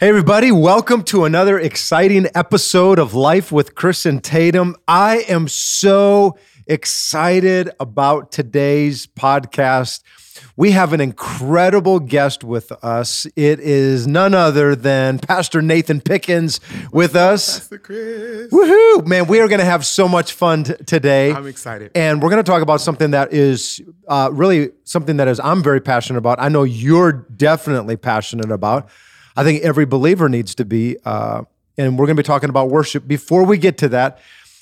Hey, everybody, welcome to another exciting episode of Life with Chris and Tatum. I am so excited about today's podcast. We have an incredible guest with us. It is none other than Pastor Nathan Pickens with us. Pastor Chris. Woohoo! Man, we are going to have so much fun t- today. I'm excited. And we're going to talk about something that is uh, really something that is I'm very passionate about. I know you're definitely passionate about. I think every believer needs to be. Uh, and we're going to be talking about worship. Before we get to that,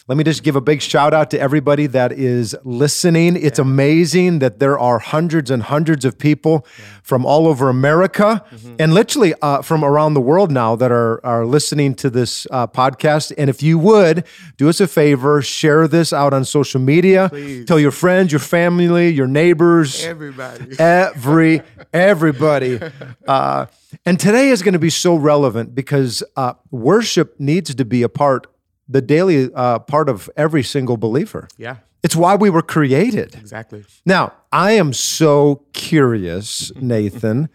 let me just give a big shout out to everybody that is listening. It's amazing that there are hundreds and hundreds of people from all over America and literally uh, from around the world now that are, are listening to this uh, podcast. And if you would do us a favor, share this out on social media. Please. Tell your friends, your family, your neighbors Everybody. every everybody uh, and today is going to be so relevant because uh, worship needs to be a part the daily uh, part of every single believer. Yeah, it's why we were created. Exactly. now i am so curious nathan.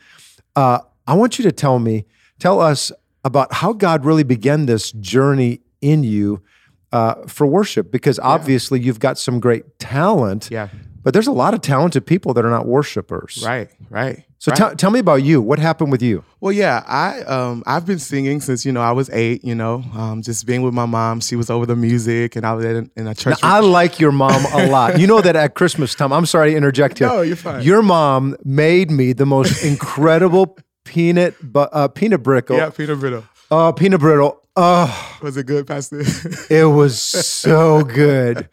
Uh, i want you to tell me tell us about how god really began this journey in you uh, for worship because obviously you've got some great talent Yeah. But there's a lot of talented people that are not worshipers Right, right. so right. tell tell me about you. What happened with you? well, yeah, I um I've been singing since you know I was eight. You know, um, just being with my mom. She was over the music, and I was in, in a church. I like your mom a lot. You know that at Christmas time, I'm sorry to interject here. No, you're fine. Your mom made me the most incredible peanut bu- uh, peanut brittle. yeah, peanut Brittle. Uh, peanut brittle. Oh, Was it good, Pastor? it was so good.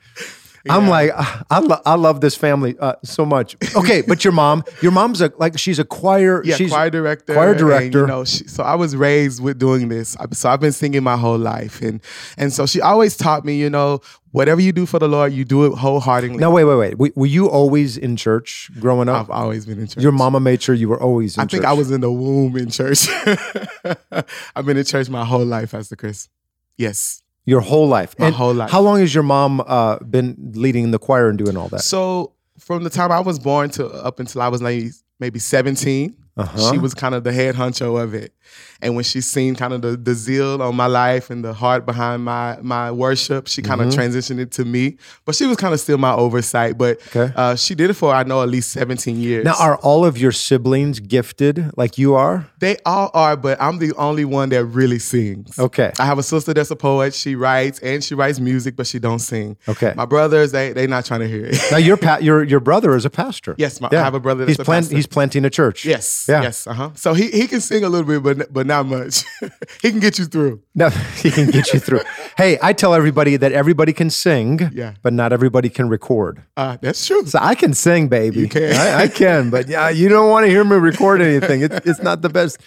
I'm like, ah, I, lo- I love this family uh, so much. Okay, but your mom, your mom's a like she's a choir. yeah, she's choir director. Choir and, director. you know, she, so I was raised with doing this. So I've been singing my whole life, and and so she always taught me, you know, whatever you do for the Lord, you do it wholeheartedly. Now wait, wait, wait. Were, were you always in church growing up? I've always been in church. Your mama made sure you were always in I church. think I was in the womb in church. I've been in church my whole life, Pastor Chris. Yes. Your whole life. My And whole life. How long has your mom uh, been leading the choir and doing all that? So from the time I was born to up until I was like maybe 17, Uh-huh. she was kind of the head honcho of it. And when she seen kind of the, the zeal on my life and the heart behind my my worship, she kind of transitioned it to me. But she was kind of still my oversight. But Okay. uh, she did it for I know at least 17 years. Now, are all of your siblings gifted like you are? they all are, but I'm the only one that really sings. Okay. I have a sister that's a poet. She writes and she writes music, but she don't sing. Okay. My brothers, they they not trying to hear it. Now, your pa- your your brother is a pastor. Yes, my- I have a brother that's he's a plant- pastor. He's planting a church. yes. Yeah. Yes. Uh huh. So he he can sing a little bit, but but not much. he can get you through. No, he can get you through. hey, I tell everybody that everybody can sing, Yeah. but not everybody can record. Uh, that's true. So I can sing, baby. You can. I, I can, but yeah, you don't want to hear me record anything. It's it's not the best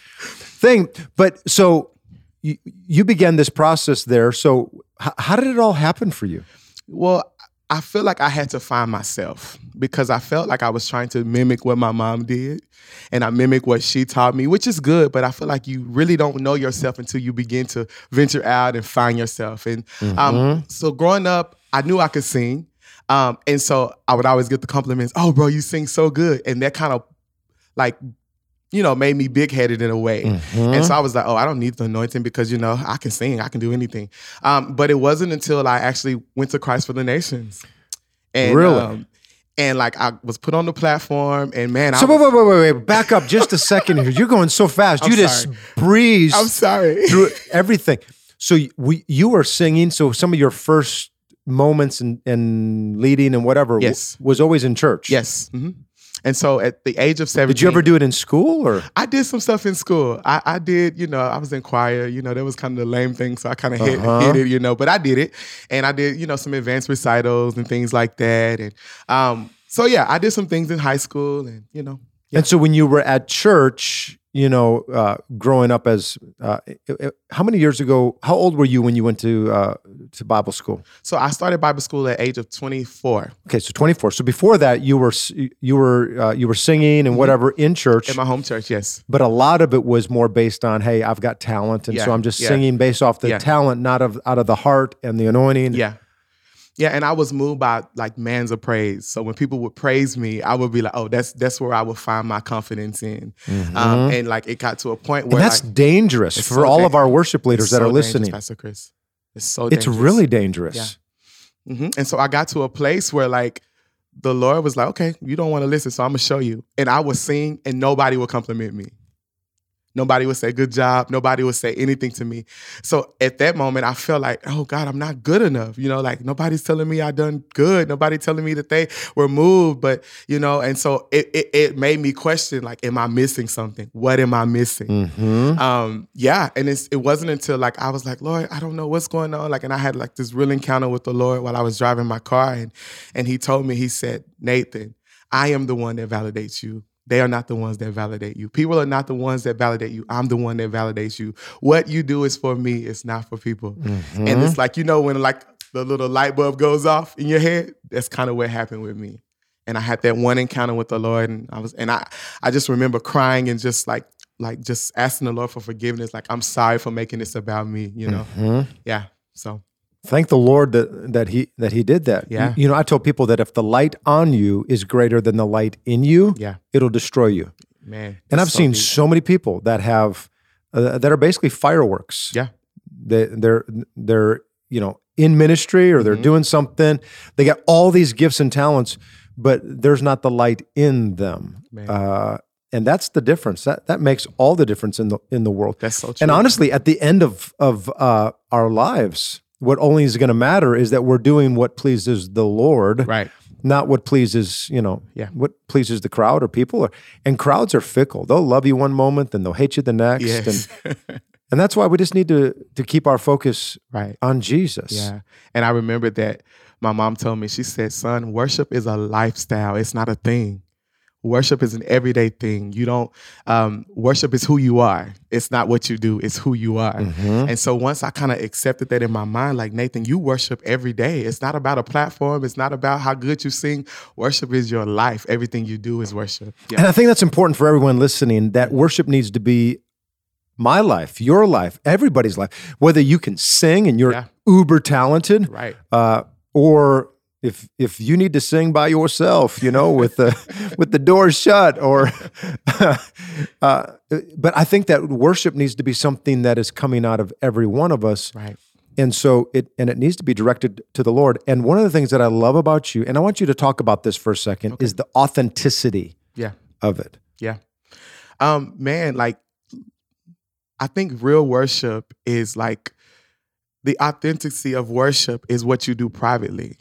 thing. But so you, you began this process there. So h- how did it all happen for you? Well, I feel like I had to find myself because I felt like I was trying to mimic what my mom did and I mimic what she taught me, which is good, but I feel like you really don't know yourself until you begin to venture out and find yourself. And um, so growing up, I knew I could sing. Um, and so I would always get the compliments, oh, bro, you sing so good. And that kind of like, you know, made me big headed in a way. And so I was like, oh, I don't need the anointing because, you know, I can sing, I can do anything. Um, but it wasn't until I actually went to Christ for the Nations. And, Really? um, and like I was put on the platform, and man, So I wait, was, wait, wait, wait, wait. Back up just a second here. You're going so fast. I'm you just sorry. breezed I'm sorry. through everything. So we, you were singing. So some of your first moments and and leading and whatever w- was always in church. yes. hmm And so at the age of 17, Did you ever do it in school or? I did some stuff in school. I, I did, you know, I was in choir, you know, that was kind of the lame thing. So I kind of hit, Uh-huh. hit it, you know, but I did it. And I did, you know, some advanced recitals and things like that. And um, so, yeah, I did some things in high school and, you know, And so when you were at church, you know, uh, growing up as uh, how many years ago? How old were you when you went to uh, to Bible school? So I started Bible school at age of 24 Okay, so twenty four. So before that, you were you were uh, you were singing and whatever in church, in my home church. Yes. but a lot of it was more based on, hey, I've got talent, and so I'm just yeah. singing based off the Yeah. talent, not of out of the heart and the anointing. Yeah. Yeah, and I was moved by like man's praise. So when people would praise me, I would be like, "Oh, that's that's where I would find my confidence in." Um, and like it got to a point where that's like, dangerous for so all dan- of our worship leaders it's that so are listening. Pastor Chris. It's so It's dangerous. really dangerous. hmm And so I got to a place where like the Lord was like, okay, you don't want to listen, so I'm gonna show you. And I would sing, and nobody would compliment me. Nobody would say good job. Nobody would say anything to me. So at that moment, I felt like, oh God, I'm not good enough. You know, like nobody's telling me I done good. Nobody telling me that they were moved. But you know, and so it it, it made me question, like, am I missing something? What am I missing? hmm um yeah and it's, it wasn't until like i was like lord i don't know what's going on like and i had like this real encounter with the lord while i was driving my car and and he told me he said nathan i am the one that validates you they are not the ones that validate you people are not the ones that validate you i'm the one that validates you what you do is for me it's not for people Mm-hmm. and it's like you know when like the little light bulb goes off in your head that's kind of what happened with me and I had that one encounter with the Lord, and I was, and I, I just remember crying and just like, like just asking the Lord for forgiveness. Like, I'm sorry for making this about me, you know? Mhm. Yeah. So Thank the Lord that that he that he did that. Yeah. You, you know, I told people that if the light on you is greater than the light in you, yeah, it'll destroy you. man. And I've so seen deep. so many people that have uh, that are basically fireworks. Yeah. They they're they're you know in ministry or they're Mhm. doing something. They got all these gifts and talents, but there's not the light in them. Uh, and that's the difference. That that makes all the difference in the in the world. That's so true. And honestly, at the end of of uh, our lives, what only is going to matter is that we're doing what pleases the Lord, right. not what pleases you know, Yeah. what pleases the crowd or people. Or, and crowds are fickle; they'll love you one moment, then they'll hate you the next, Yes. and and that's why we just need to to keep our focus right. on Jesus. Yeah. And I remember that my mom told me, she said, son, worship is a lifestyle. It's not a thing. Worship is an everyday thing. You don't, um, worship is who you are. It's not what you do, it's who you are. Mhm. And so once I kind of accepted that in my mind, like Nathan, you worship every day. It's not about a platform. It's not about how good you sing. Worship is your life. Everything you do is worship. And I think that's important for everyone listening. That worship needs to be my life, your life, everybody's life. Whether you can sing and you're Yeah. uber talented, Right. uh, or if if you need to sing by yourself, you know, with the with the doors shut, or uh, but I think that worship needs to be something that is coming out of every one of us, Right. and so it and it needs to be directed to the Lord. And one of the things that I love about you, and I want you to talk about this for a second, is the authenticity Yeah. of it. Yeah. Um, man, like I think real worship is like the authenticity of worship is what you do privately.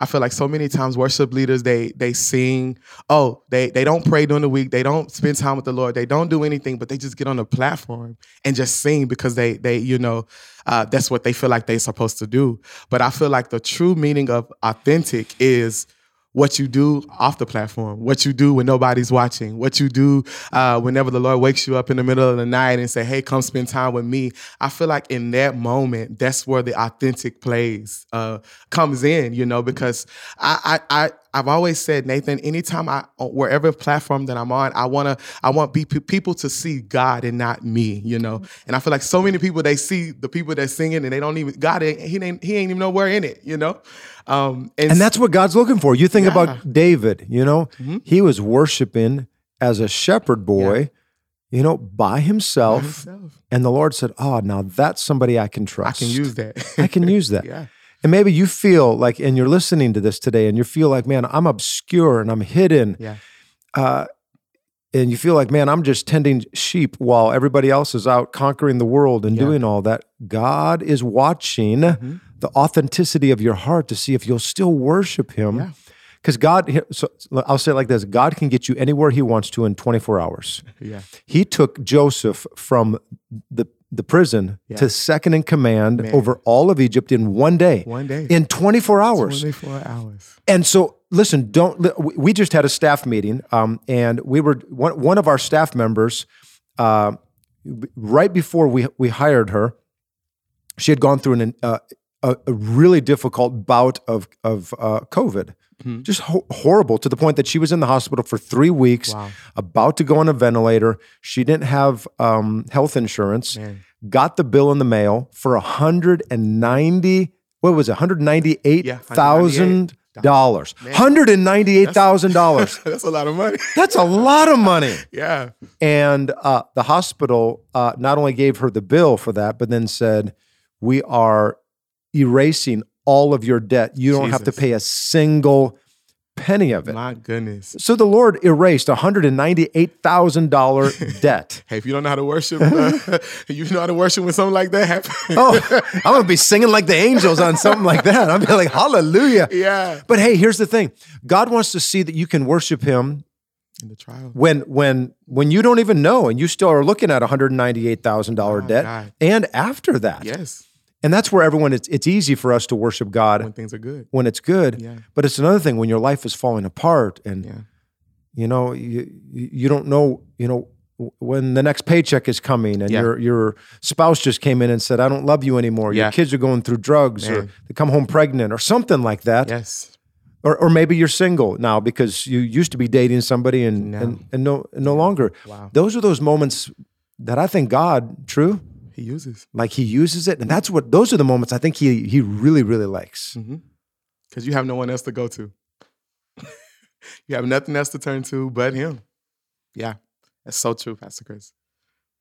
I feel like so many times worship leaders they they sing, oh, they they don't pray during the week, they don't spend time with the Lord, they don't do anything, but they just get on the platform and just sing because they they you know uh, that's what they feel like they're supposed to do. But I feel like the true meaning of authentic is what you do off the platform, what you do when nobody's watching, what you do uh, whenever the Lord wakes you up in the middle of the night and say, "Hey, come spend time with me." I feel like in that moment, that's where the authentic plays uh, comes in, you know, because I, I, I I've always said, Nathan, anytime I wherever platform that I'm on, I wanna I want be, people to see God and not me, you know. And I feel like so many people they see the people that's singing and they don't even God ain't he ain't he ain't even nowhere in it, you know. Um, and, And that's what God's looking for. You think Yeah. about David, you know, Mhm. he was worshiping as a shepherd boy, you know, by by himself. himself. And the Lord said, Oh, now that's somebody I can trust. I can use that. I can use that. yeah. And maybe you feel like, and you're listening to this today, and you feel like, man, I'm obscure and I'm hidden. Yeah. Uh, and you feel like, man, I'm just tending sheep while everybody else is out conquering the world and Yeah. doing all that. God is watching Mhm. the authenticity of your heart to see if you'll still worship Him. Yeah. Because God, so I'll say it like this God can get you anywhere He wants to in 24 hours. Yeah. He took Joseph from the the prison Yeah. to second in command Man. over all of Egypt in one day, One day. in 24 hours. 24 hours. And so, listen, don't. we- just had a staff meeting, um, and we were one, one of our staff members. Uh, right before we we hired her, she had gone through an uh, a, a really difficult bout of of uh, COVID, Mhm. just ho- horrible to the point that she was in the hospital for three weeks, Wow. about to go on a ventilator. She didn't have um, health insurance. Man. Got the bill in the mail for a hundred and ninety. What was it? One hundred ninety eight thousand dollars. Hundred and ninety eight thousand dollars. That's a lot of money. That's a lot of money. yeah. And uh, the hospital uh, not only gave her the bill for that, but then said, "We are erasing all of your debt. You don't have to pay a single penny of it." My goodness. So the Lord erased a hundred and ninety eight thousand dollar debt. Hey, if you don't know how to worship, uh, you know how to worship when something like that happens. Oh, I'm gonna be singing like the angels on something like that. I'm be like, Hallelujah. yeah. But hey, here's the thing: God wants to see that you can worship Him In the trial. when when when you don't even know, and you still are looking at a hundred ninety eight thousand dollar My debt, God. and after that, Yes. And that's where everyone it's it's easy for us to worship God When things are good. when it's good, Yeah. but it's another thing when your life is falling apart, and Yeah. you know you you don't know you know when the next paycheck is coming and Yeah. your your spouse just came in and said I don't love you anymore your Yeah. kids are going through drugs or they come home pregnant or something like that Yes. or, or maybe you're single now because you used to be dating somebody and No. and, and no and no longer Wow. those are those moments that I think God true He uses. like he uses it and that's what those are the moments I think he he really really likes Because you have no one else to go to. you have nothing else to turn to but him. Yeah. That's so true, Pastor Chris.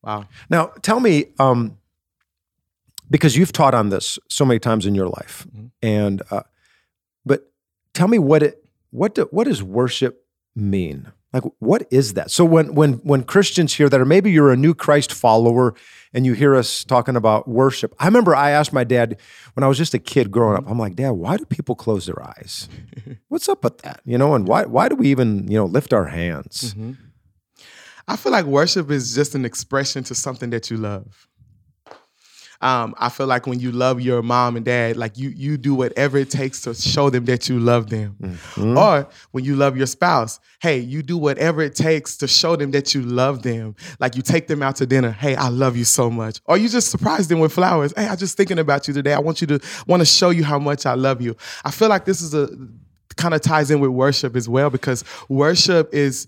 Wow. Now, tell me, um, because you've taught on this so many times in your life, Mhm. and uh, but tell me what it what do, what does worship mean? Like, what is that? So when when when Christians hear that, or maybe you're a new Christ follower and you hear us talking about worship, I remember I asked my dad when I was just a kid growing up. I'm like, Dad, why do people close their eyes? What's up with that? You know, and why why do we even you know lift our hands? Mm-hmm. I feel like worship is just an expression to something that you love. Um, I feel like when you love your mom and dad, like you you do whatever it takes to show them that you love them. Mm-hmm. Or when you love your spouse, hey, you do whatever it takes to show them that you love them. Like you take them out to dinner, hey, I love you so much. Or you just surprise them with flowers. Hey, I'm just thinking about you today. I want you to want to show you how much I love you. I feel like this is a kind of ties in with worship as well because worship is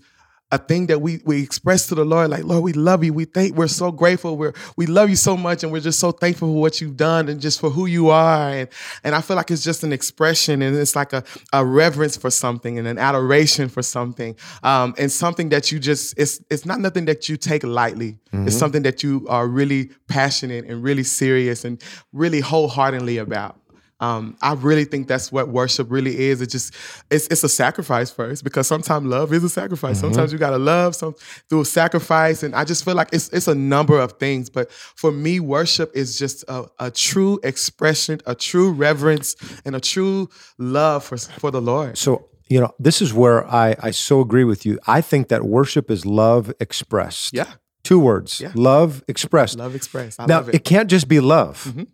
a thing that we we express to the Lord, like Lord, we love you. We think we're so grateful. We're we love you so much, and we're just so thankful for what you've done and just for who you are. And and I feel like it's just an expression, and it's like a, a reverence for something and an adoration for something, um, and something that you just it's it's not nothing that you take lightly. It's something that you are really passionate and really serious and really wholeheartedly about. Um, I really think that's what worship really is. It just it's it's a sacrifice first because sometimes love is a sacrifice. Sometimes you gotta love some through a sacrifice, and I just feel like it's it's a number of things. But for me, worship is just a, a true expression, a true reverence, and a true love for for the Lord. So, you know, this is where I, I so agree with you. I think that worship is love expressed. Yeah, Two words Yeah. love expressed. love expressed. I now, love it. it. can't just be love, Mhm.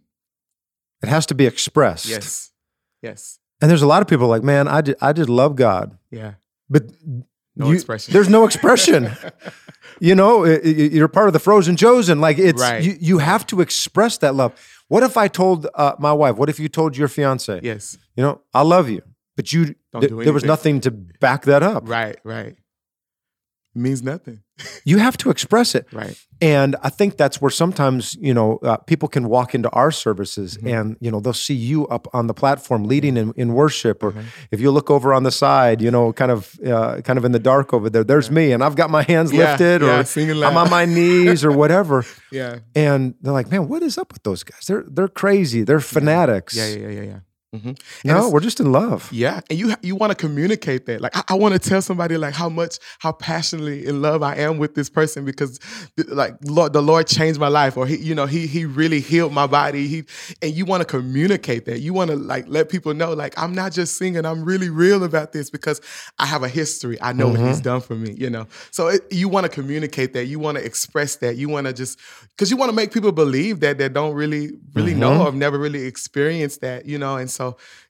It has to be expressed. Yes, yes, And there's a lot of people like, man, I, just, I just love God. yeah. But No you- expression. There's no expression. you know, i- i- you're part of the frozen chosen. Like it's Right. you, you have to express that love. What if I told uh, my wife? What if you told your fiance? yes, You know, I love you, but you Don't th- there was nothing to back that up. right, right. Means nothing. You have to express it. Right. And I think that's where sometimes, you know, uh, people can walk into our services Mm-hmm. and, you know, they'll see you up on the platform leading in, in worship. Or Mm-hmm. if you look over on the side, you know, kind of uh, kind of in the dark over there, there's me and I've got my hands Yeah, lifted yeah, or singing I'm on my knees or whatever. Yeah. And they're like, man, what is up with those guys? They're they're crazy. They're fanatics. Yeah, yeah, yeah, yeah, yeah. Mm-hmm. No, we're just in love. Yeah, and you you want to communicate that. Like I, I want to tell somebody like how much how passionately in love I am with this person because like Lord the Lord changed my life or he you know he he really healed my body. He and you want to communicate that. You want to like let people know like I'm not just singing. I'm really real about this because I have a history. I know mm-hmm. what He's done for me. You know, so it, you want to communicate that. You want to express that. You want to just because you want to make people believe that that don't really really mm-hmm. know or have never really experienced that. You know, and so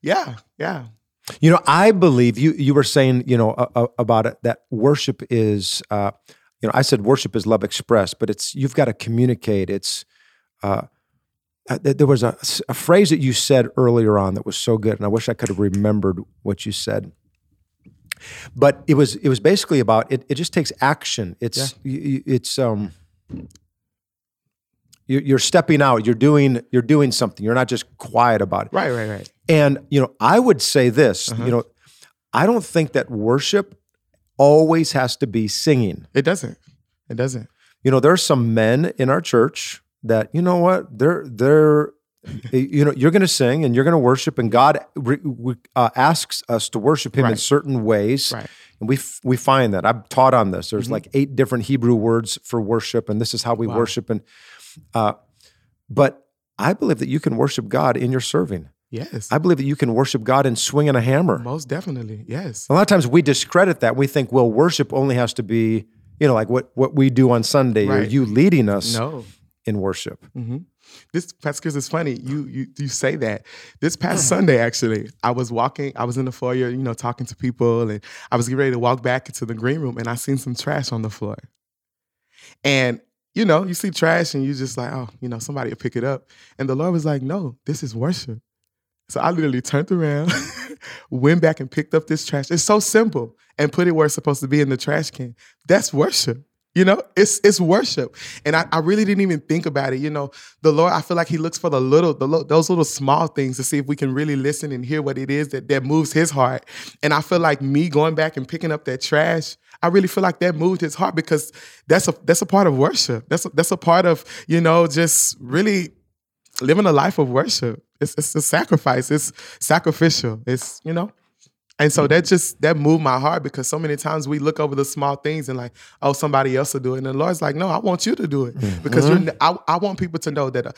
yeah, yeah. You know, I believe you. You were saying, you know, uh, about it that worship is, uh, you know, I said worship is love expressed, but it's you've got to communicate. It's uh, uh there was a, a phrase that you said earlier on that was so good, and I wish I could have remembered what you said. But it was it was basically about it. It just takes action. It's yeah. it's um you're stepping out you're doing you're doing something you're not just quiet about it right right right and you know i would say this uh-huh. you know i don't think that worship always has to be singing it doesn't it doesn't you know there are some men in our church that you know what they're they're you know you're going to sing and you're going to worship and god uh, asks us to worship him right. in certain ways right. and we f- we find that i've taught on this there's mm-hmm. like eight different hebrew words for worship and this is how we wow. worship and uh, but I believe that you can worship God in your serving. Yes. I believe that you can worship God in swinging a hammer. Most definitely. Yes. A lot of times we discredit that. We think, well, worship only has to be, you know, like what, what we do on Sunday right. or you leading us no. in worship. Mm-hmm. This, Pastor Chris, it's funny. You, you, you say that. This past Sunday, actually, I was walking, I was in the foyer, you know, talking to people, and I was getting ready to walk back into the green room, and I seen some trash on the floor. And you know, you see trash and you just like, oh, you know, somebody will pick it up. And the Lord was like, no, this is worship. So I literally turned around, went back and picked up this trash. It's so simple and put it where it's supposed to be in the trash can. That's worship. You know, it's it's worship, and I, I really didn't even think about it. You know, the Lord, I feel like He looks for the little, the those little small things to see if we can really listen and hear what it is that that moves His heart. And I feel like me going back and picking up that trash I really feel like that moved his heart because that's a that's a part of worship. That's a, that's a part of you know just really living a life of worship. It's it's a sacrifice. It's sacrificial. It's you know and so that just that moved my heart because so many times we look over the small things and like, oh, somebody else will do it. And the Lord's like, no, I want you to do it mm-hmm. because you're. I, I, want people to know that uh,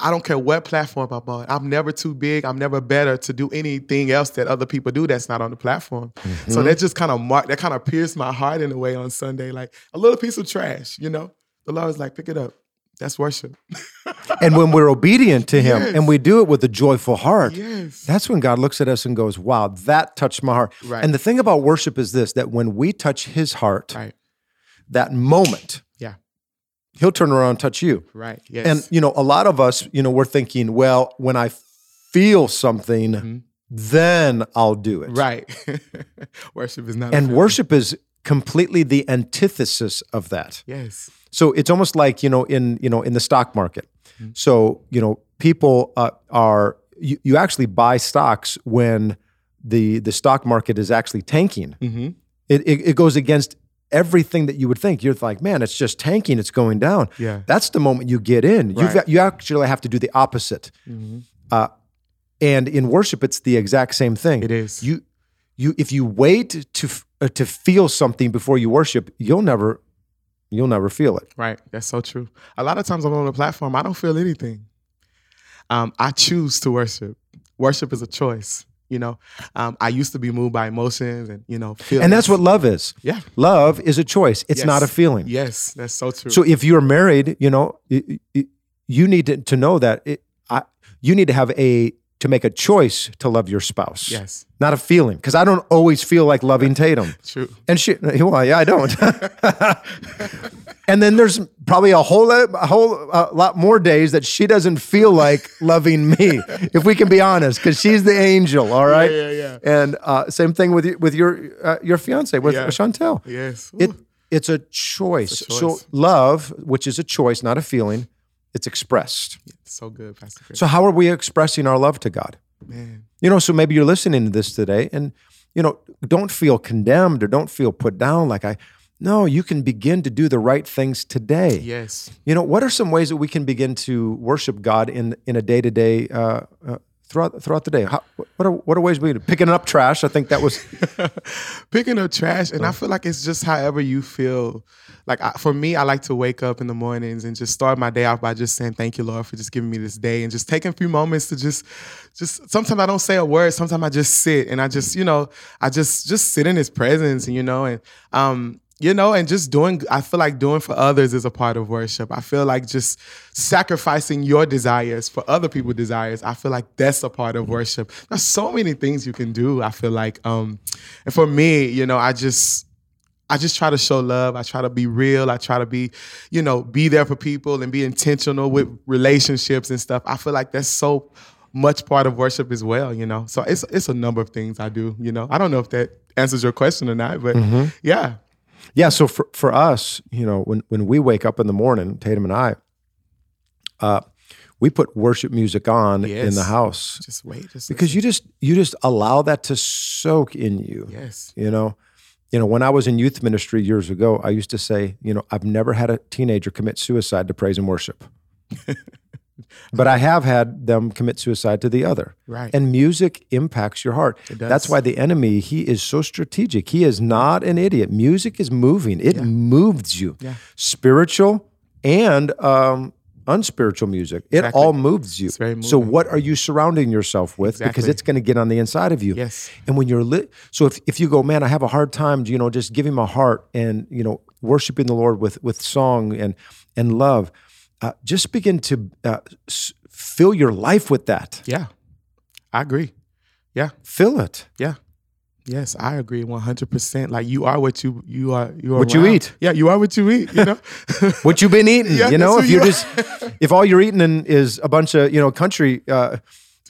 I don't care what platform I'm on. I'm never too big. I'm never better to do anything else that other people do that's not on the platform. Mm-hmm. So that just kind of marked. That kind of pierced my heart in a way on Sunday, like a little piece of trash. You know, the Lord's like, pick it up. That's worship. and when we're obedient to Him yes. and we do it with a joyful heart, yes. that's when God looks at us and goes, Wow, that touched my heart. Right. And the thing about worship is this that when we touch His heart, right. that moment, yeah. He'll turn around and touch you. Right. Yes. And, you know, a lot of us, you know, we're thinking, well, when I feel something, mm-hmm. then I'll do it. Right. worship is not. And worship is completely the antithesis of that. Yes. So it's almost like you know in you know in the stock market. Mm-hmm. So you know people uh, are you, you actually buy stocks when the the stock market is actually tanking. Mm-hmm. It, it, it goes against everything that you would think. You're like, man, it's just tanking. It's going down. Yeah. That's the moment you get in. Right. You've got, you actually have to do the opposite. Mm-hmm. Uh, and in worship, it's the exact same thing. It is. You you if you wait to uh, to feel something before you worship, you'll never you'll never feel it. Right. That's so true. A lot of times I'm on a platform, I don't feel anything. Um, I choose to worship. Worship is a choice. You know, um, I used to be moved by emotions and you know, feelings. and that's what love is. Yeah, love is a choice. It's yes. not a feeling. Yes, that's so true. So if you're married, you know, you need to, to know that it, I, you need to have a to make a choice to love your spouse. Yes. Not a feeling. Because I don't always feel like loving Tatum. True. And she, well, yeah, I don't. and then there's probably a whole, a whole uh, lot more days that she doesn't feel like loving me, if we can be honest, because she's the angel, all right? Yeah, yeah, yeah. And uh, same thing with, with your, uh, your fiance, with yeah. Chantel. Yes. It, it's a choice. It's a choice. So love, which is a choice, not a feeling, it's expressed. It's so good, Pastor Chris. So how are we expressing our love to God? Man. You know, so maybe you're listening to this today and you know, don't feel condemned or don't feel put down like I no, you can begin to do the right things today. Yes. You know, what are some ways that we can begin to worship God in in a day-to-day uh, uh, throughout throughout the day? How, What are what are ways we picking up trash? I think that was picking up trash, and I feel like it's just however you feel. Like I, for me, I like to wake up in the mornings and just start my day off by just saying thank you, Lord, for just giving me this day, and just taking a few moments to just, just. Sometimes I don't say a word. Sometimes I just sit and I just, you know, I just just sit in His presence, and you know, and um, you know, and just doing, I feel like doing for others is a part of worship. I feel like just sacrificing your desires for other people's desires. I feel like that's a part of worship. There's so many things you can do. I feel like, um, and for me, you know, I just, I just try to show love. I try to be real. I try to be, you know, be there for people and be intentional with relationships and stuff. I feel like that's so much part of worship as well, you know. So it's it's a number of things I do, you know. I don't know if that answers your question or not, but mm-hmm. yeah. Yeah. So for, for us, you know, when, when we wake up in the morning, Tatum and I, uh, we put worship music on yes. in the house. Just wait, just because listen. you just you just allow that to soak in you. Yes, you know, you know. When I was in youth ministry years ago, I used to say, you know, I've never had a teenager commit suicide to praise and worship. but I have had them commit suicide to the other. Right. And music impacts your heart. That's why the enemy, he is so strategic. He is not an idiot. Music is moving. It yeah. moves you. Yeah. Spiritual and um, unspiritual music. It exactly. all moves you. So what are you surrounding yourself with? Exactly. Because it's going to get on the inside of you. Yes. And when you're lit, so if, if you go, man, I have a hard time, you know, just giving my heart and, you know, worshiping the Lord with with song and and love uh, just begin to uh, s- fill your life with that. Yeah, I agree. Yeah, fill it. Yeah. Yes, I agree one hundred percent. Like you are what you you are you are what around. you eat. Yeah, you are what you eat. You know what you've been eating. Yeah, you know if you, you just if all you're eating is a bunch of you know country uh,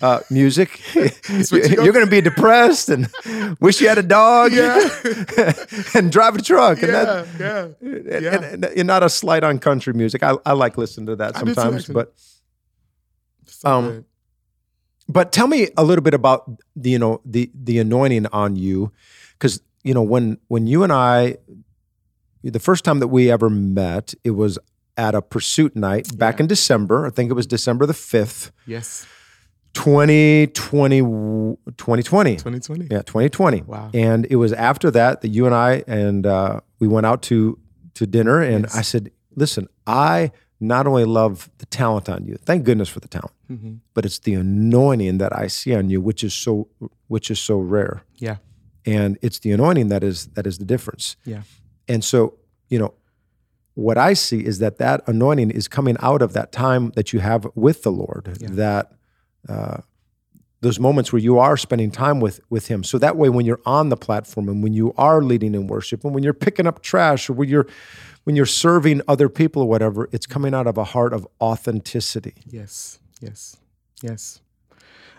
uh, music, you're going to be depressed and wish you had a dog yeah. and drive a truck. And yeah, that, yeah, yeah. And, and, and, not a slight on country music. I, I like listening to that sometimes, but um, but tell me a little bit about the you know the the anointing on you, because you know when when you and I, the first time that we ever met, it was at a pursuit night back yeah. in December. I think it was December the fifth. Yes 2020 2020 2020 yeah 2020 wow. And it was after that that you and i and uh, we went out to to dinner and yes. i said listen i not only love the talent on you thank goodness for the talent mm-hmm. but it's the anointing that i see on you which is so which is so rare. Yeah. And it's the anointing that is that is the difference. Yeah. And so you know what i see is that that anointing is coming out of that time that you have with the lord yeah. that uh, those moments where you are spending time with with him. So that way when you're on the platform and when you are leading in worship and when you're picking up trash or when you're when you're serving other people or whatever it's coming out of a heart of authenticity. Yes yes yes.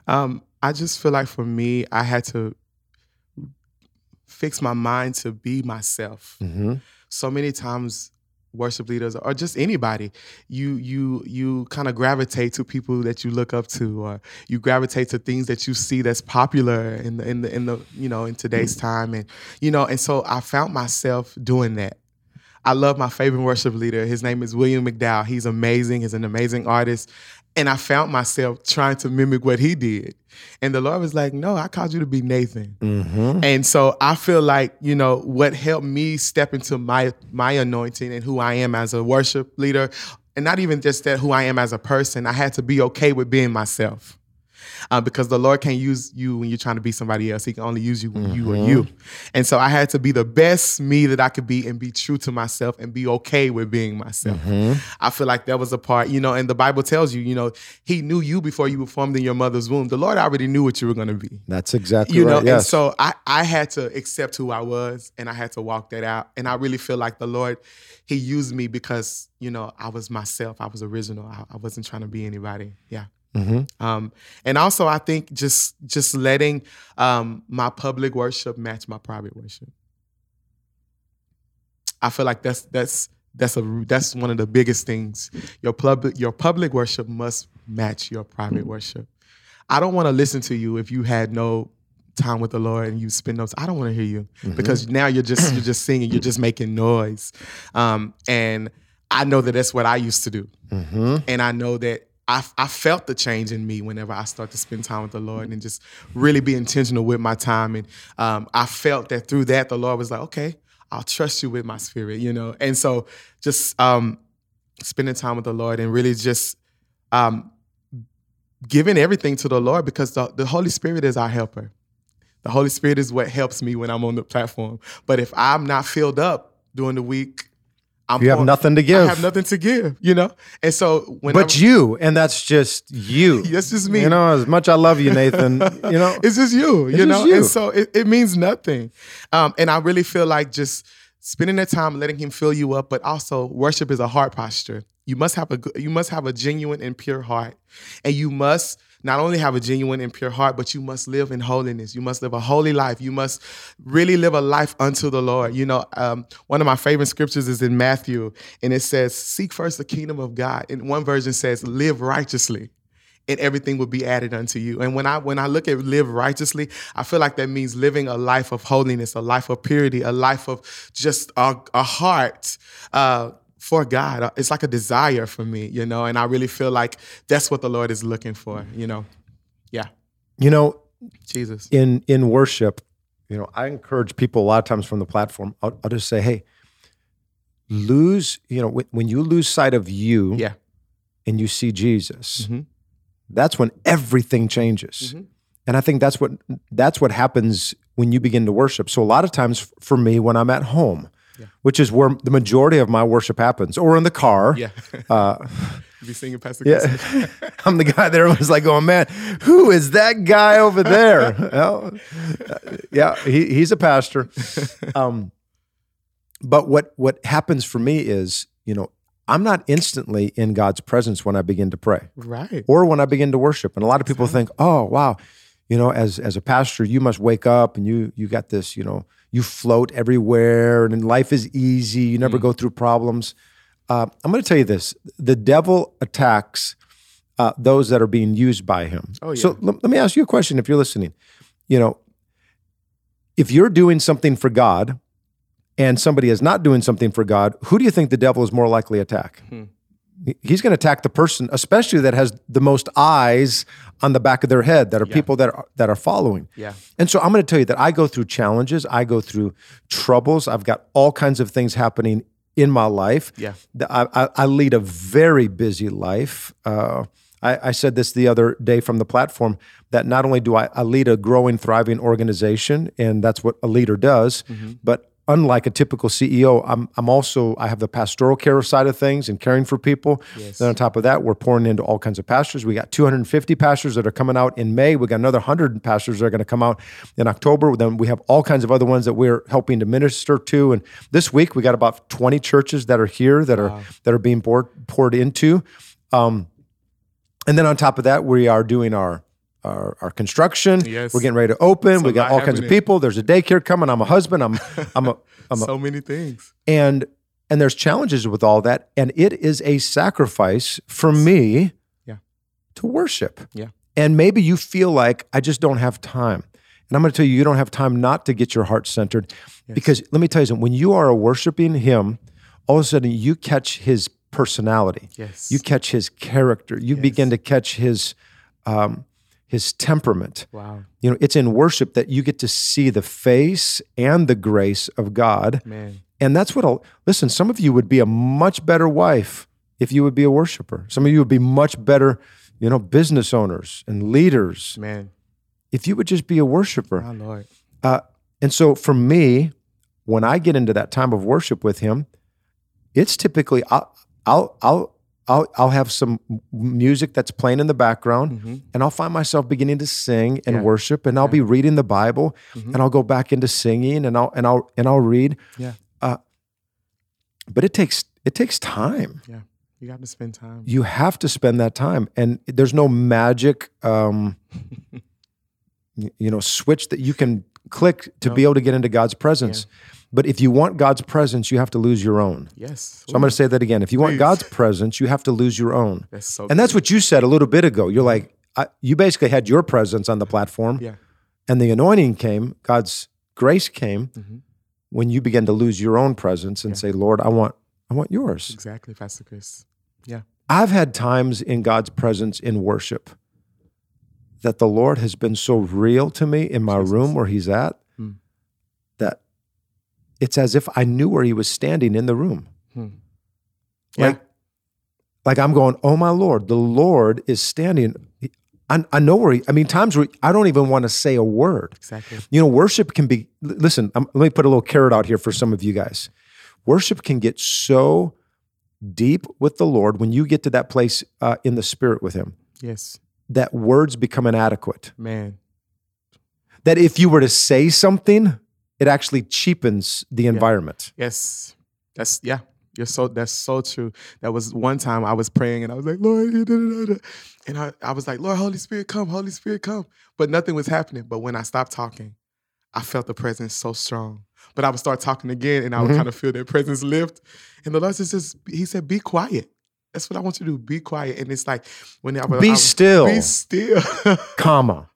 Um, i just feel like for me i had to fix my mind to be myself. Mm-hmm. so many times worship leaders or just anybody you you you kind of gravitate to people that you look up to or you gravitate to things that you see that's popular in the in the in the you know in today's time and you know and so I found myself doing that I love my favorite worship leader. His name is William McDowell. He's amazing. He's an amazing artist. And I found myself trying to mimic what he did. And the Lord was like, No, I called you to be Nathan. Mm-hmm. And so I feel like, you know, what helped me step into my my anointing and who I am as a worship leader, and not even just that who I am as a person, I had to be okay with being myself uh, because the Lord can't use you when you're trying to be somebody else. He can only use you when mm-hmm. you are you. And so I had to be the best me that I could be and be true to myself and be okay with being myself. Mm-hmm. I feel like that was a part, you know, and the Bible tells you, you know, He knew you before you were formed in your mother's womb. The Lord already knew what you were going to be. That's exactly you right. know, yes. and so I, I had to accept who I was and I had to walk that out. And I really feel like the Lord, He used me because, you know, I was myself. I was original. I, I wasn't trying to be anybody. Yeah. Mm-hmm. Um, and also, I think just just letting um, my public worship match my private worship. I feel like that's that's that's a that's one of the biggest things. Your public your public worship must match your private worship. I don't want to listen to you if you had no time with the Lord and you spend those. I don't want to hear you mm-hmm. because now you're just you're just singing, you're just making noise, um, and I know that that's what I used to do, mm-hmm. and I know that I, I felt the change in me whenever I start to spend time with the Lord and just really be intentional with my time. And um, I felt that through that, the Lord was like, okay, I'll trust you with my spirit, you know? And so just um, spending time with the Lord and really just um, giving everything to the Lord because the, the Holy Spirit is our helper. The Holy Spirit is what helps me when I'm on the platform. But if I'm not filled up during the week, I'm You have on- nothing to give. I have nothing to give, you know? And so when but I'm, you, and that's just you. That's just me. You know, as much I love you, Nathan. you know, it's just you, you just know? you. And so it, it means nothing. Um, and I really feel like just spending that time letting him fill you up, but also worship is a heart posture. You must have a you must have a genuine and pure heart. And you must not only have a genuine and pure heart, but you must live in holiness. You must live a holy life. You must really live a life unto the Lord. You know, um, one of my favorite scriptures is in Matthew, and it says, Seek first the kingdom of God. And one version says, Live righteously and everything will be added unto you. And when I when I look at live righteously, I feel like that means living a life of holiness, a life of purity, a life of just a, a heart uh, for God. It's like a desire for me, you know. And I really feel like that's what the Lord is looking for, you know. Yeah, you know, Jesus. in in worship, you know, I encourage people a lot of times from the platform. I'll, I'll just say, hey, lose. You know, when, when you lose sight of you, Yeah. and you see Jesus, Mhm. that's when everything changes. Mhm. And I think that's what that's what happens when you begin to worship. So a lot of times for me, when I'm at home, Yeah. which is where the majority of my worship happens, or in the car. Yeah. Uh, be singing Pastor yeah? I'm the guy there was like, "Oh man, who is that guy over there?" Well, uh, yeah, he, he's a pastor. Um, but what what happens for me is, you know, I'm not instantly in God's presence when I begin to pray Right. or when I begin to worship. And a lot of people think, "Oh, wow, you know, as as a pastor, you must wake up and you you got this, you know, you float everywhere and life is easy. You Mm. never go through problems." Uh, I'm going to tell you this: the devil attacks uh, those that are being used by him. Oh, So yeah. let, let me ask you a question: If you're listening, you know, if you're doing something for God. And somebody is not doing something for God, who do you think the devil is more likely to attack? He's going to attack the person, especially that has the most eyes on the back of their head, that are people that are that are following. Yeah. And so I'm going to tell you that I go through challenges, I go through troubles. I've got all kinds of things happening in my life. Yeah. I, I, I lead a very busy life. Uh, I, I said this the other day from the platform that not only do I, I lead a growing, thriving organization, and that's what a leader does, but unlike a typical CEO, I'm, I'm also I have the pastoral care side of things and caring for people. Yes. Then on top of that, we're pouring into all kinds of pastors. We got 250 pastors that are coming out in May. We got another 100 pastors that are going to come out in October. Then we have all kinds of other ones that we're helping to minister to. And this week we got about 20 churches that are here that are that are being poured poured into. Um, and then on top of that, we are doing our our, our construction. Yes. We're getting ready to open. A we got all kinds of people. There's a daycare coming. I'm a husband. I'm I'm a I'm a So many things. and and there's challenges with all that and it is a sacrifice for me Yeah. to worship Yeah. and maybe you feel like i just don't have time and i'm going to tell you you don't have time not to get your heart centered because let me tell you something when you are worshiping him all of a sudden you catch his personality Yes. you catch his character you begin to catch his um, his temperament Wow. you know it's in worship that you get to see the face and the grace of god Man. and that's what I'll listen. Some of you would be a much better wife if you would be a worshiper. Some of you would be much better, you know, business owners and leaders Man. if you would just be a worshiper. My Lord. Uh, and so for me, when I get into that time of worship with Him, it's typically I'll I'll I'll I'll, I'll have some music that's playing in the background, and I'll find myself beginning to sing and Mm-hmm. Yeah. Mm-hmm. worship, and I'll be reading the Bible, and I'll go back into singing, and I'll and I'll and I'll read. Yeah. Uh, But it takes it takes time. Yeah. You got to spend time. you have to spend that time and there's no magic um you know switch that you can click to be able to get into god's presence but if you want god's presence you have to lose your own Yes. so i'm going to say that again if you want Please. god's presence you have to lose your own That's so and that's what you said a little bit ago you're like I, you basically had your presence on the platform Yeah. and the anointing came god's grace came Mhm. when you began to lose your own presence and say lord i want i want yours Exactly, Pastor Chris. Yeah. I've had times in God's presence in worship that the Lord has been so real to me in my Jesus. room where He's at it's as if I knew where He was standing in the room. Hmm. Like, like I'm going, oh my Lord, the Lord is standing. I, I know where he, I mean, times where I don't even want to say a word. exactly. You know, worship can be, listen, um, let me put a little carrot out here for some of you guys. Worship can get so deep with the Lord when you get to that place uh, in the spirit with Him Yes, that words become inadequate. man. That if you were to say something, it actually cheapens the environment. Yes, that's yeah. You're so that's so true. That was one time I was praying and I was like, Lord, da, da, da, da." and I, I was like, Lord, Holy Spirit, come, Holy Spirit, come. But nothing was happening. But when I stopped talking, I felt the presence so strong. But I would start talking again and I would Mhm. kind of feel that presence lift. And the Lord just, just He said, Be quiet. That's what I want you to do. Be quiet. And it's like when I was Be I was- still, Be still. comma.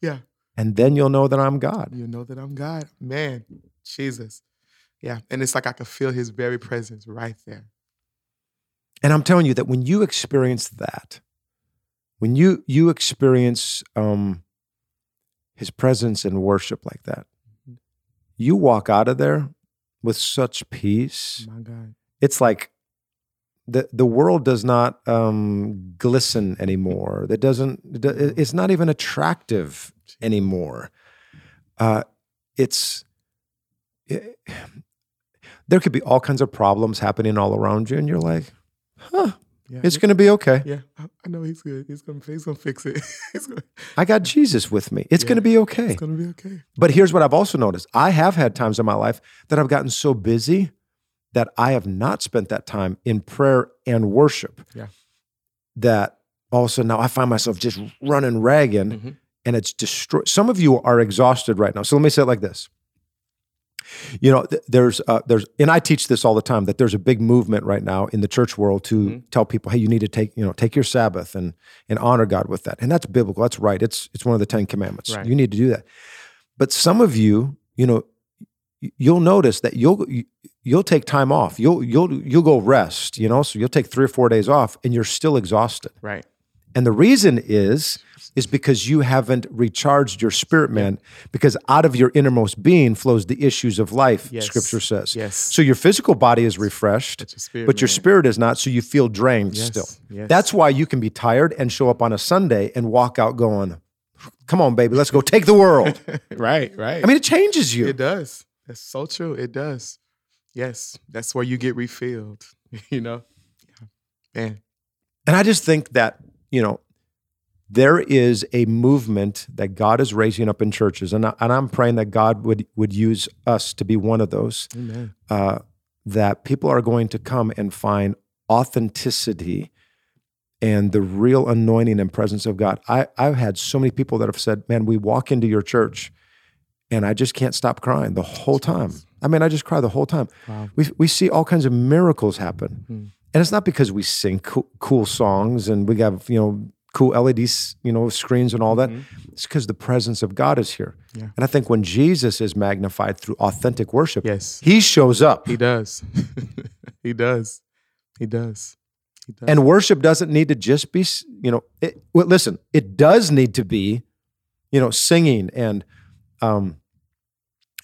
Yeah. And then you'll know that I'm God. you know that I'm God. Man, Jesus. Yeah. And it's like I could feel his very presence right there. And I'm telling you that when you experience that, when you you experience um, His presence in worship like that, Mhm. you walk out of there with such peace. My God. It's like the the world does not um, glisten anymore. That doesn't. It's not even attractive anymore. Uh, it's it- there could be all kinds of problems happening all around you, and you're like, huh, Yeah. it's going to be okay. yeah. I- know he's good. He's gonna he's gonna fix it. gonna, I got Jesus with me. It's Yeah. going to be okay. it's gonna be okay. But here's what I've also noticed I have had times in my life that I've gotten so busy that I have not spent that time in prayer and worship. Yeah. That all of a sudden now I find myself just running ragged Mhm. and it's destroyed. Some of you are exhausted right now. So let me say it like this. You know, th- there's, uh, there's, and I teach this all the time that there's a big movement right now in the church world to Mhm. tell people, hey, you need to take, you know, take your Sabbath and and honor God with that, and that's biblical. That's right. It's it's one of the Ten Commandments. Right. You need to do that. But some of you, you know, you'll notice that you'll you- you'll take time off. You'll you'll you'll go rest. You know, so you'll take three or four days off, and you're still exhausted. Right. And the reason is is because you haven't recharged your spirit man because out of your innermost being flows the issues of life Yes. scripture says. Yes. So your physical body is refreshed But your spirit. but your man. spirit is not so you feel drained Yes. still. Yes. That's why you can be tired and show up on a Sunday and walk out going, "Come on baby, let's go take the world." right. Right. I mean it changes you. it does. That's so true. It does. Yes. That's where you get refilled. you know? Yeah. Man. And I just think that, you know, there is a movement that God is raising up in churches, and, I, and I'm praying that God would would use us to be one of those. Amen. Uh, that people are going to come and find authenticity and the real anointing and presence of God. I, I've had so many people that have said, "Man, we walk into your church, and I just can't stop crying the whole time. I mean, I just cry the whole time. Wow. We we see all kinds of miracles happen, Hmm. and it's not because we sing cool, cool songs and we have you know cool LEDs you know screens and all that. Mhm. It's because the presence of God is here. Yeah. And I think when Jesus is magnified through authentic worship, Yes. He shows up. He does. he does. He does. He does. And worship doesn't need to just be, you know, it, well, listen, it does need to be, you know, singing and, um,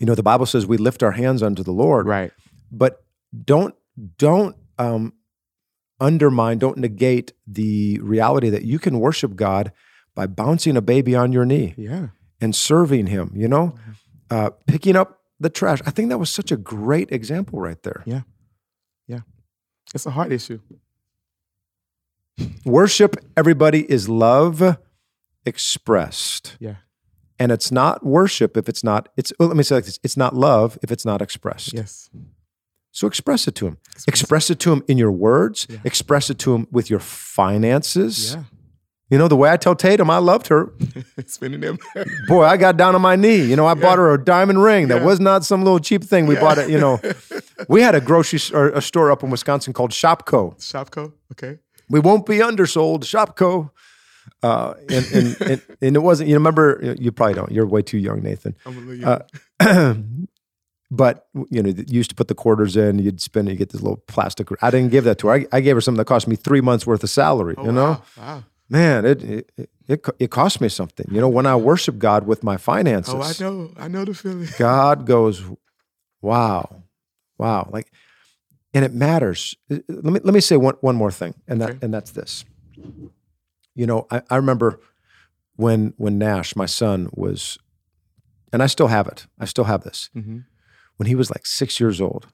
you know, the Bible says we lift our hands unto the Lord, right. but don't don't um, undermine, don't negate the reality that you can worship God by bouncing a baby on your knee Yeah. and serving Him. You know, uh, picking up the trash. I think that was such a great example right there. Yeah. Yeah. It's a heart issue. Worship, everybody, is love expressed. Yeah. And it's not worship if it's not, it's, well, let me say like this it's not love if it's not expressed. Yes. So express it to him. Express it to him in your words, Yeah. express it to him with your finances. Yeah. You know, the way I tell Tatum, I loved her. Spending them. Boy, I got down on my knee. You know, I bought her a diamond ring that Yeah. was not some little cheap thing. We bought it, you know. We had a grocery or a store up in Wisconsin called Shopko. Shopko. Okay. we won't be undersold shopko uh, and, and, and, and it wasn't you remember you probably don't you're way too young nathan I'm a little Uh, but you know, you used to put the quarters in, you'd spin it, you get this little plastic. I didn't give that to her. I, I gave her something that cost me three months worth of salary. Oh, you know, wow, wow. man, it, it it it cost me something. You know, when I worship God with my finances, Oh, I know. I know the feeling. God goes, wow, wow, like, and it matters. Uh, Let me let me say one one more thing, and that Okay. and that's this. You know, I, I remember when when Nash, my son, was, and I still have it. I still have this. hmm When he was like six years old,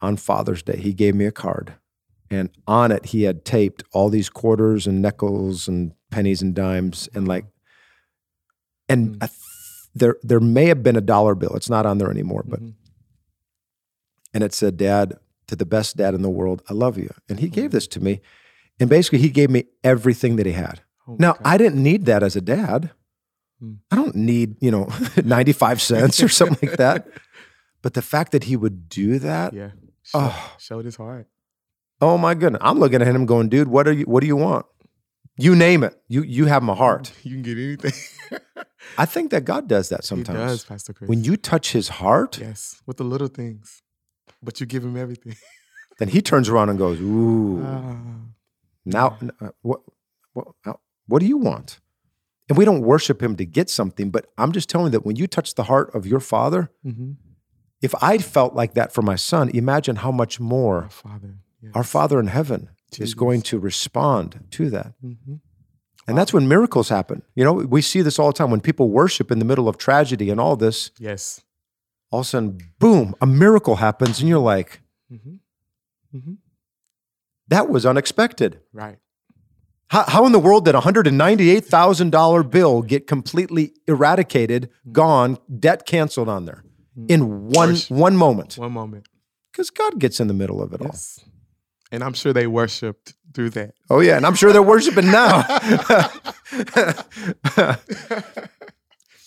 on Father's Day, he gave me a card, and on it he had taped all these quarters and nickels and pennies and dimes, and like, and Mm. I th- there there may have been a dollar bill. It's not on there anymore, but Mhm. and it said, Dad, to the best dad in the world, I love you. And he gave this to me. And basically, he gave me everything that he had. Oh Now, God. I didn't need that as a dad. Hmm. I don't need, you know, 95 cents or something like that. But the fact that he would do that, yeah. Show, oh, showed his heart. oh my goodness. I'm looking at him going, dude, what are you what do you want? You name it. You you have my heart. You can get anything. I think that God does that sometimes. he does, Pastor Chris. When you touch his heart, yes, with the little things, but you give him everything. then he turns around and goes, Ooh. Ah, Now, uh, what, what, what do you want? And we don't worship him to get something, but I'm just telling you that when you touch the heart of your father, mhm. if I felt like that for my son, imagine how much Our more Father. Yes. our Father in heaven is going to respond to that. Mhm. And that's when miracles happen. You know, we see this all the time when people worship in the middle of tragedy and all this, Yes. all of a sudden, boom, a miracle happens, and you're like, hmm hmm that was unexpected. Right. How, how in the world did a $198,000 bill get completely eradicated, mm. gone, debt canceled on there mm. in one, one moment? One moment. Because God gets in the middle of it all. And I'm sure they worshipped through that. Oh, yeah. And I'm sure they're worshiping now.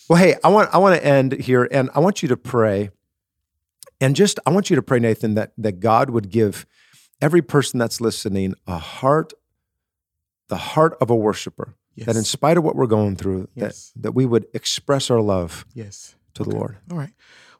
well, hey, I want, I want to end here and I want you to pray. And just, I want you to pray, Nathan, that, that God would give every person that's listening a heart, the heart of a worshiper. Yes. That in spite of what we're going through, Yes. that, that we would express our love yes. to the Lord. All right.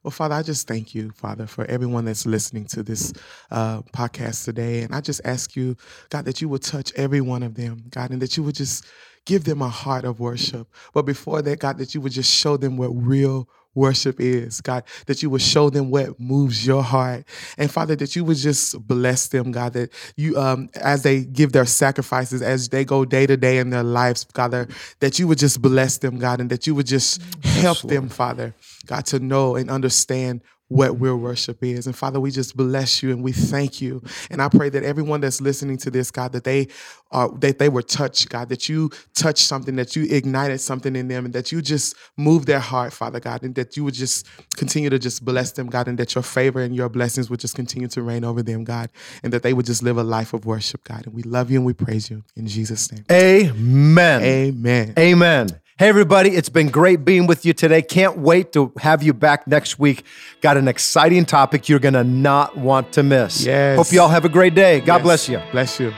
Well, Father, I just thank you, Father, for everyone that's listening to this uh, podcast today. And I just ask you, God, that you would touch every one of them, God, and that you would just give them a heart of worship. But before that, God, that you would just show them what real worship is, God, that you would show them what moves your heart. And Father, that you would just bless them, God, that you, um, as they give their sacrifices, as they go day to day in their lives, Father, that you would just bless them, God, and that you would just help them, Father, God, to know and understand what real worship is. And Father, we just bless you and we thank you. And I pray that everyone that's listening to this, God, that they are that they were touched, God, that you touched something, that you ignited something in them, and that you just moved their heart, Father God, and that you would just continue to just bless them, God, and that your favor and your blessings would just continue to reign over them, God, and that they would just live a life of worship, God. And we love you and we praise you in Jesus' name. Amen. Amen. Amen. Hey, everybody, it's been great being with you today. Can't wait to have you back next week. Got an exciting topic you're going to not want to miss. Yes. Hope you all have a great day. God Yes. bless you. Bless you.